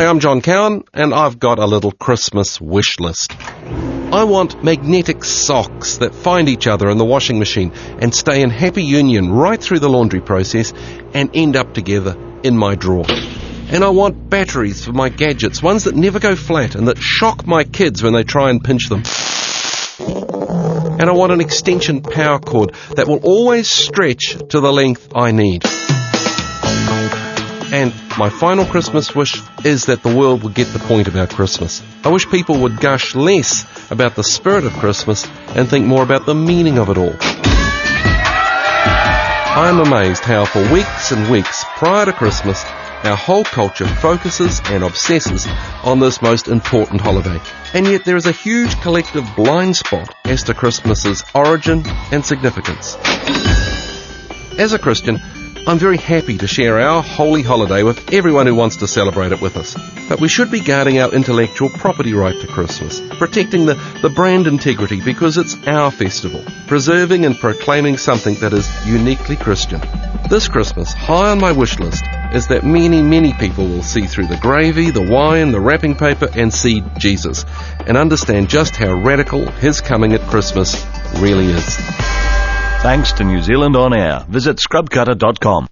Hi, I'm John Cowan, and I've got a little Christmas wish list. I want magnetic socks that find each other in the washing machine and stay in happy union right through the laundry process and end up together in my drawer. And I want batteries for my gadgets, ones that never go flat and that shock my kids when they try and pinch them. And I want an extension power cord that will always stretch to the length I need. My final Christmas wish is that the world would get the point about Christmas. I wish people would gush less about the spirit of Christmas and think more about the meaning of it all. I am amazed how for weeks and weeks prior to Christmas, our whole culture focuses and obsesses on this most important holiday. And yet there is a huge collective blind spot as to Christmas's origin and significance. As a Christian, I'm very happy to share our holy holiday with everyone who wants to celebrate it with us. But we should be guarding our intellectual property right to Christmas, protecting the, the brand integrity because it's our festival, preserving and proclaiming something that is uniquely Christian. This Christmas, high on my wish list, is that many, many people will see through the gravy, the wine, the wrapping paper, and see Jesus, and understand just how radical His coming at Christmas really is. Thanks to New Zealand On Air. Visit scrubcutter.com.